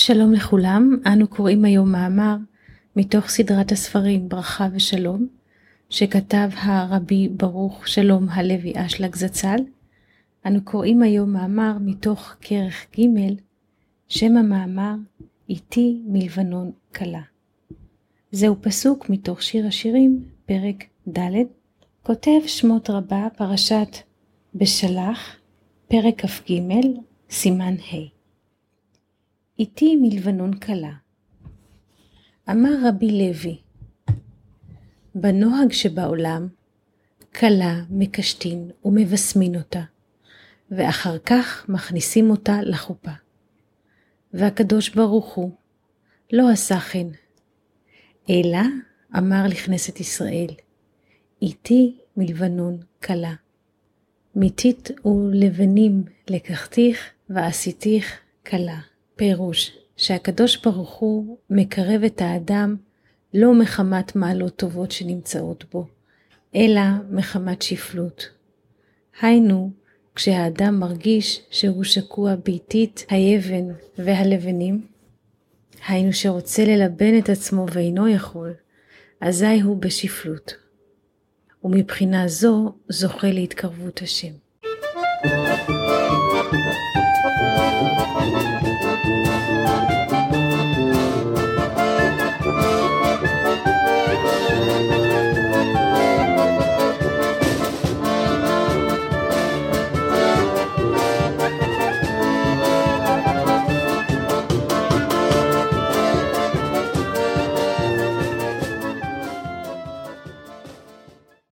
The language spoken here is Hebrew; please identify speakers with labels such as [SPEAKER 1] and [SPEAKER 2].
[SPEAKER 1] שלום לכולם, אנו קוראים היום מאמר מתוך סדרת הספרים ברכה ושלום, שכתב הרבי ברוך שלום הלוי אשלג זצ"ל. אנו קוראים היום מאמר מתוך כרך ג', שם המאמר איתי מלבנון כלה. זהו פסוק מתוך שיר השירים, פרק ד', כותב שמות רבה, פרשת בשלח, פרק כ"ג, סימן ה'. איתי מלבנון כלה. אמר רבי לוי, בנוהג שבעולם, כלה מקשטין ומבסמין אותה, ואחר כך מכניסים אותה לחופה. והקדוש ברוך הוא לא עשה כן, אלא אמר לכנסת ישראל, איתי מלבנון כלה. מיתית ולבנים לקחתיך ועשיתיך כלה. פירוש שהקדוש ברוך הוא מקרב את האדם לא מחמת מעלות טובות שנמצאות בו, אלא מחמת שפלות. היינו, כשהאדם מרגיש שהוא שקוע ביתית האבן והלבנים, היינו שרוצה ללבן את עצמו ואינו יכול, אזי הוא בשפלות. ומבחינה זו זוכה להתקרבות השם.